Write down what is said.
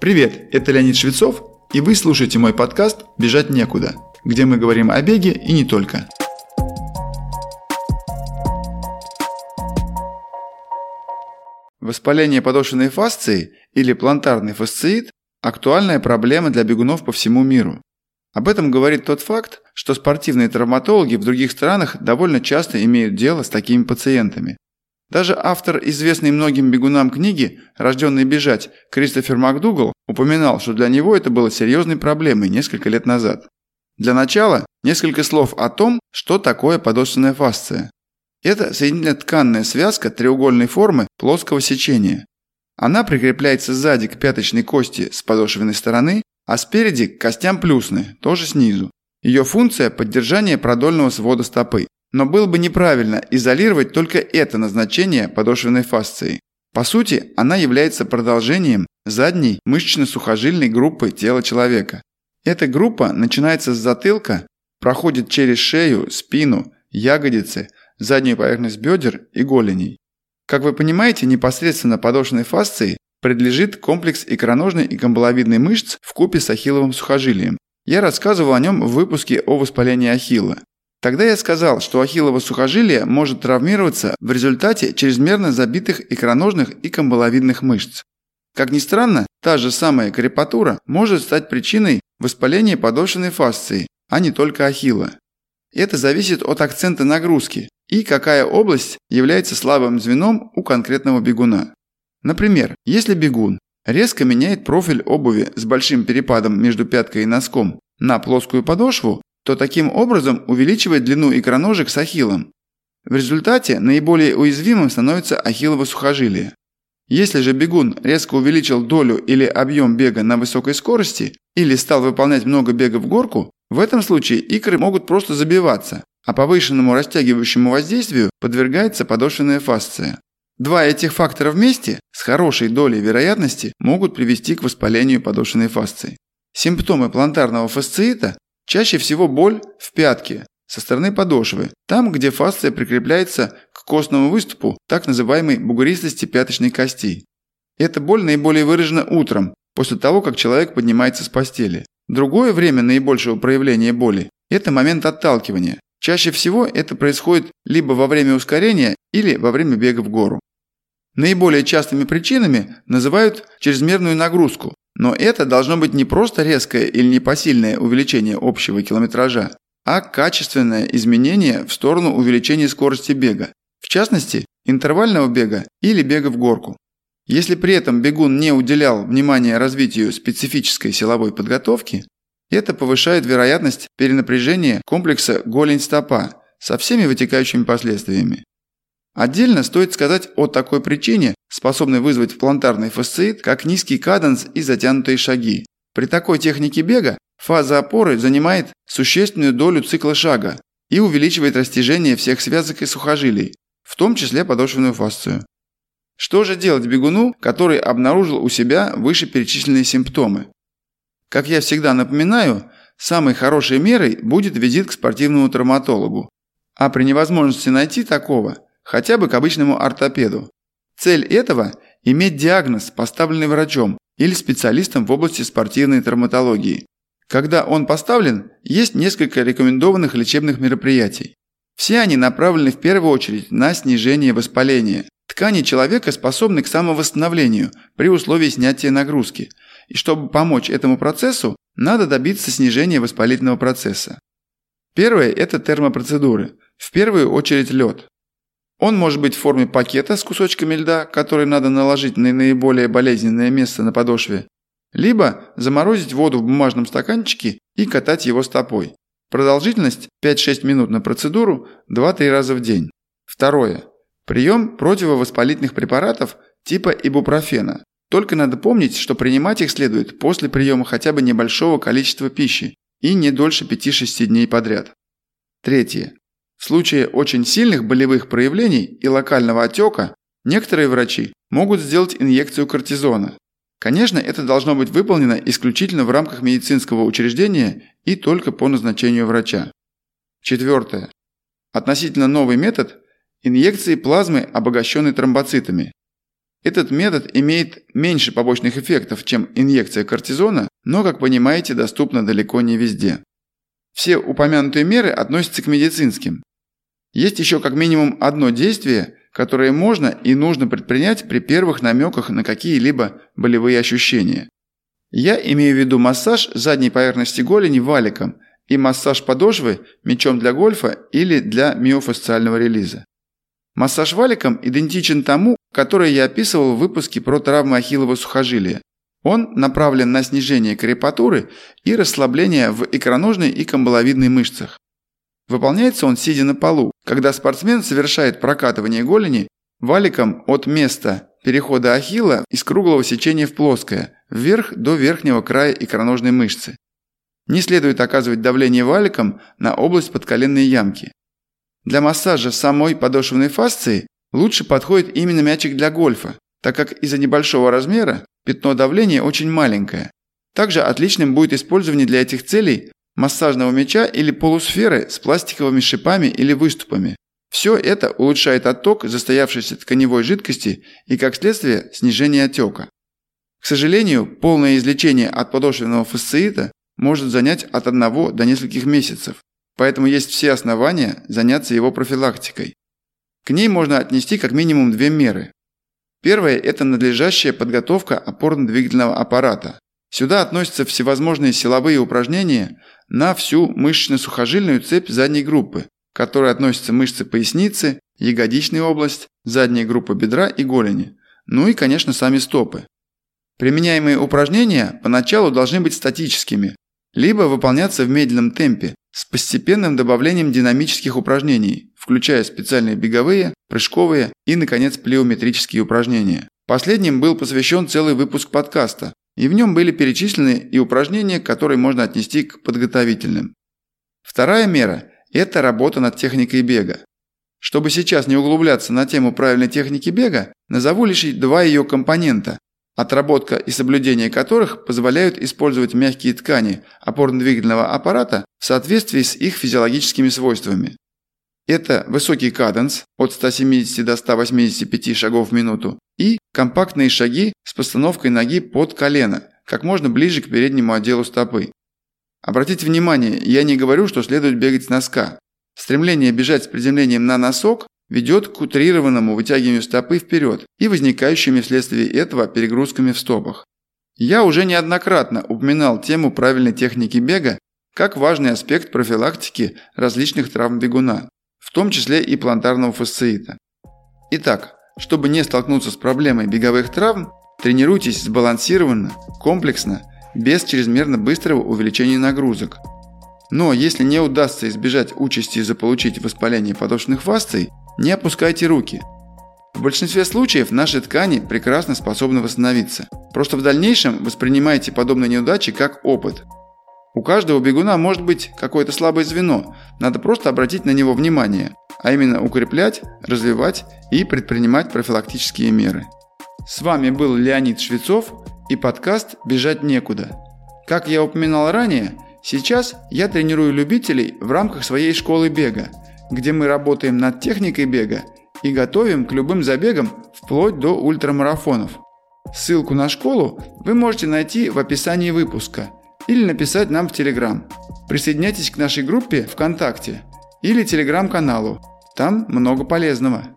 Привет, это Леонид Швецов, и вы слушаете мой подкаст «Бежать некуда», где мы говорим о беге и не только. Воспаление подошвенной фасции или плантарный фасциит – актуальная проблема для бегунов по всему миру. Об этом говорит тот факт, что спортивные травматологи в других странах довольно часто имеют дело с такими пациентами. Даже автор известной многим бегунам книги «Рожденный бежать» Кристофер МакДугал упоминал, что для него это было серьезной проблемой несколько лет назад. Для начала несколько слов о том, что такое подошвенная фасция. Это соединительно-тканная связка треугольной формы плоского сечения. Она прикрепляется сзади к пяточной кости с подошвенной стороны, а спереди к костям плюсны, тоже снизу. Ее функция – поддержание продольного свода стопы. Но было бы неправильно изолировать только это назначение подошвенной фасции. По сути, она является продолжением задней мышечно-сухожильной группы тела человека. Эта группа начинается с затылка, проходит через шею, спину, ягодицы, заднюю поверхность бедер и голеней. Как вы понимаете, непосредственно подошвенной фасции предлежит комплекс икроножной и камбаловидной мышц в купе с ахилловым сухожилием. Я рассказывал о нем в выпуске о воспалении ахилла. Тогда я сказал, что ахиллово сухожилие может травмироваться в результате чрезмерно забитых икроножных и камбаловидных мышц. Как ни странно, та же самая крепатура может стать причиной воспаления подошвенной фасции, а не только ахилла. Это зависит от акцента нагрузки и какая область является слабым звеном у конкретного бегуна. Например, если бегун резко меняет профиль обуви с большим перепадом между пяткой и носком на плоскую подошву, то таким образом увеличивает длину икроножек с ахиллом. В результате наиболее уязвимым становится ахиллово сухожилие. Если же бегун резко увеличил долю или объем бега на высокой скорости или стал выполнять много бега в горку, в этом случае икры могут просто забиваться, а повышенному растягивающему воздействию подвергается подошвенная фасция. Два этих фактора вместе с хорошей долей вероятности могут привести к воспалению подошвенной фасции. Симптомы плантарного фасциита Чаще всего боль в пятке со стороны подошвы, там, где фасция прикрепляется к костному выступу так называемой бугристости пяточной кости. Эта боль наиболее выражена утром, после того, как человек поднимается с постели. Другое время наибольшего проявления боли – это момент отталкивания. Чаще всего это происходит либо во время ускорения или во время бега в гору. Наиболее частыми причинами называют чрезмерную нагрузку, но это должно быть не просто резкое или непосильное увеличение общего километража, а качественное изменение в сторону увеличения скорости бега, в частности, интервального бега или бега в горку. Если при этом бегун не уделял внимания развитию специфической силовой подготовки, это повышает вероятность перенапряжения комплекса голень-стопа со всеми вытекающими последствиями. Отдельно стоит сказать о такой причине, способной вызвать плантарный фасциит, как низкий каденс и затянутые шаги. При такой технике бега фаза опоры занимает существенную долю цикла шага и увеличивает растяжение всех связок и сухожилий, в том числе подошвенную фасцию. Что же делать бегуну, который обнаружил у себя вышеперечисленные симптомы? Как я всегда напоминаю, самой хорошей мерой будет визит к спортивному травматологу. А при невозможности найти такого, хотя бы к обычному ортопеду. Цель этого – иметь диагноз, поставленный врачом или специалистом в области спортивной травматологии. Когда он поставлен, есть несколько рекомендованных лечебных мероприятий. Все они направлены в первую очередь на снижение воспаления. Ткани человека способны к самовосстановлению при условии снятия нагрузки. И чтобы помочь этому процессу, надо добиться снижения воспалительного процесса. Первое – это термопроцедуры. В первую очередь лед. Он может быть в форме пакета с кусочками льда, который надо наложить на наиболее болезненное место на подошве, либо заморозить воду в бумажном стаканчике и катать его стопой. Продолжительность 5-6 минут на процедуру 2-3 раза в день. Второе. Прием противовоспалительных препаратов типа ибупрофена. Только надо помнить, что принимать их следует после приема хотя бы небольшого количества пищи и не дольше 5-6 дней подряд. Третье. В случае очень сильных болевых проявлений и локального отека некоторые врачи могут сделать инъекцию кортизона. Конечно, это должно быть выполнено исключительно в рамках медицинского учреждения и только по назначению врача. Четвертое. Относительно новый метод – инъекции плазмы, обогащенной тромбоцитами. Этот метод имеет меньше побочных эффектов, чем инъекция кортизона, но, как понимаете, доступна далеко не везде. Все упомянутые меры относятся к медицинским. Есть еще как минимум одно действие, которое можно и нужно предпринять при первых намеках на какие-либо болевые ощущения. Я имею в виду массаж задней поверхности голени валиком и массаж подошвы мячом для гольфа или для миофасциального релиза. Массаж валиком идентичен тому, который я описывал в выпуске про травмы ахиллова сухожилия. Он направлен на снижение крепатуры и расслабление в икроножной и камбаловидной мышцах. Выполняется он сидя на полу, когда спортсмен совершает прокатывание голени валиком от места перехода ахилла из круглого сечения в плоское, вверх до верхнего края икроножной мышцы. Не следует оказывать давление валиком на область подколенной ямки. Для массажа самой подошвенной фасции лучше подходит именно мячик для гольфа, так как из-за небольшого размера пятно давления очень маленькое. Также отличным будет использование для этих целей массажного мяча или полусферы с пластиковыми шипами или выступами. Все это улучшает отток застоявшейся тканевой жидкости и, как следствие, снижение отека. К сожалению, полное излечение от подошвенного фасциита может занять от одного до нескольких месяцев, поэтому есть все основания заняться его профилактикой. К ней можно отнести как минимум две меры. Первое – это надлежащая подготовка опорно-двигательного аппарата. Сюда относятся всевозможные силовые упражнения на всю мышечно-сухожильную цепь задней группы, к которой относятся мышцы поясницы, ягодичная область, задняя группа бедра и голени, ну и, конечно, сами стопы. Применяемые упражнения поначалу должны быть статическими, либо выполняться в медленном темпе с постепенным добавлением динамических упражнений, включая специальные беговые, прыжковые и, наконец, плеометрические упражнения. Последним был посвящен целый выпуск подкаста, и в нем были перечислены и упражнения, которые можно отнести к подготовительным. Вторая мера – это работа над техникой бега. Чтобы сейчас не углубляться на тему правильной техники бега, назову лишь два ее компонента, отработка и соблюдение которых позволяют использовать мягкие ткани опорно-двигательного аппарата в соответствии с их физиологическими свойствами. Это высокий каденс от 170 до 185 шагов в минуту и компактные шаги с постановкой ноги под колено, как можно ближе к переднему отделу стопы. Обратите внимание, я не говорю, что следует бегать с носка. Стремление бежать с приземлением на носок ведет к утрированному вытягиванию стопы вперед и возникающими вследствие этого перегрузками в стопах. Я уже неоднократно упоминал тему правильной техники бега как важный аспект профилактики различных травм бегуна, том числе и плантарного фасциита. Итак, чтобы не столкнуться с проблемой беговых травм, тренируйтесь сбалансированно, комплексно, без чрезмерно быстрого увеличения нагрузок. Но если не удастся избежать участи заполучить воспаление подошвенных фасций, не опускайте руки. В большинстве случаев наши ткани прекрасно способны восстановиться. Просто в дальнейшем воспринимайте подобные неудачи как опыт. У каждого бегуна может быть какое-то слабое звено, надо просто обратить на него внимание, а именно укреплять, развивать и предпринимать профилактические меры. С вами был Леонид Швецов и подкаст «Бежать некуда». Как я упоминал ранее, сейчас я тренирую любителей в рамках своей школы бега – где мы работаем над техникой бега и готовим к любым забегам вплоть до ультрамарафонов. Ссылку на школу вы можете найти в описании выпуска или написать нам в Телеграм. Присоединяйтесь к нашей группе ВКонтакте или Телеграм-каналу. Там много полезного.